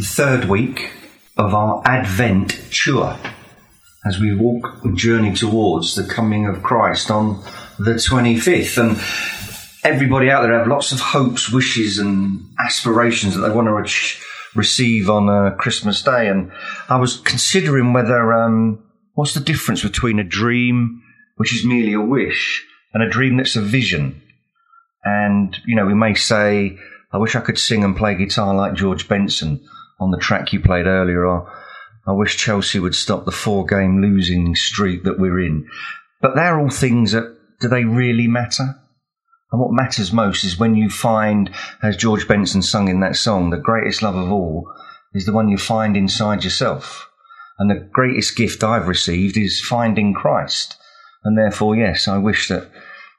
third week of our Advent tour as we walk and journey towards the coming of Christ on the 25th. And everybody out there have lots of hopes, wishes, and aspirations that they want to re- receive on uh, Christmas Day. And I was considering whether um, what's the difference between a dream, which is merely a wish, and a dream that's a vision. And you know, we may say, "I wish I could sing and play guitar like George Benson on the track you played earlier," or "I wish Chelsea would stop the four-game losing streak that we're in." But they're all things that do they really matter? And what matters most is when you find, as George Benson sung in that song, the greatest love of all is the one you find inside yourself. And the greatest gift I've received is finding Christ. And therefore, yes, I wish that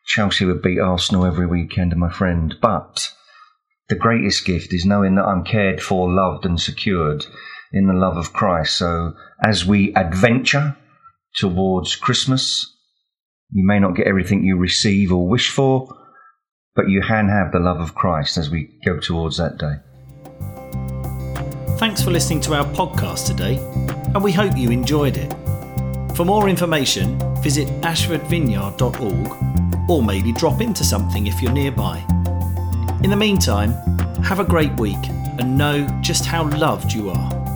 Chelsea would beat Arsenal every weekend, my friend. But the greatest gift is knowing that I'm cared for, loved, and secured in the love of Christ. So as we adventure towards Christmas, you may not get everything you receive or wish for, but you can have the love of Christ as we go towards that day. Thanks for listening to our podcast today, and we hope you enjoyed it. For more information, visit ashfordvineyard.org or maybe drop into something if you're nearby. In the meantime, have a great week and know just how loved you are.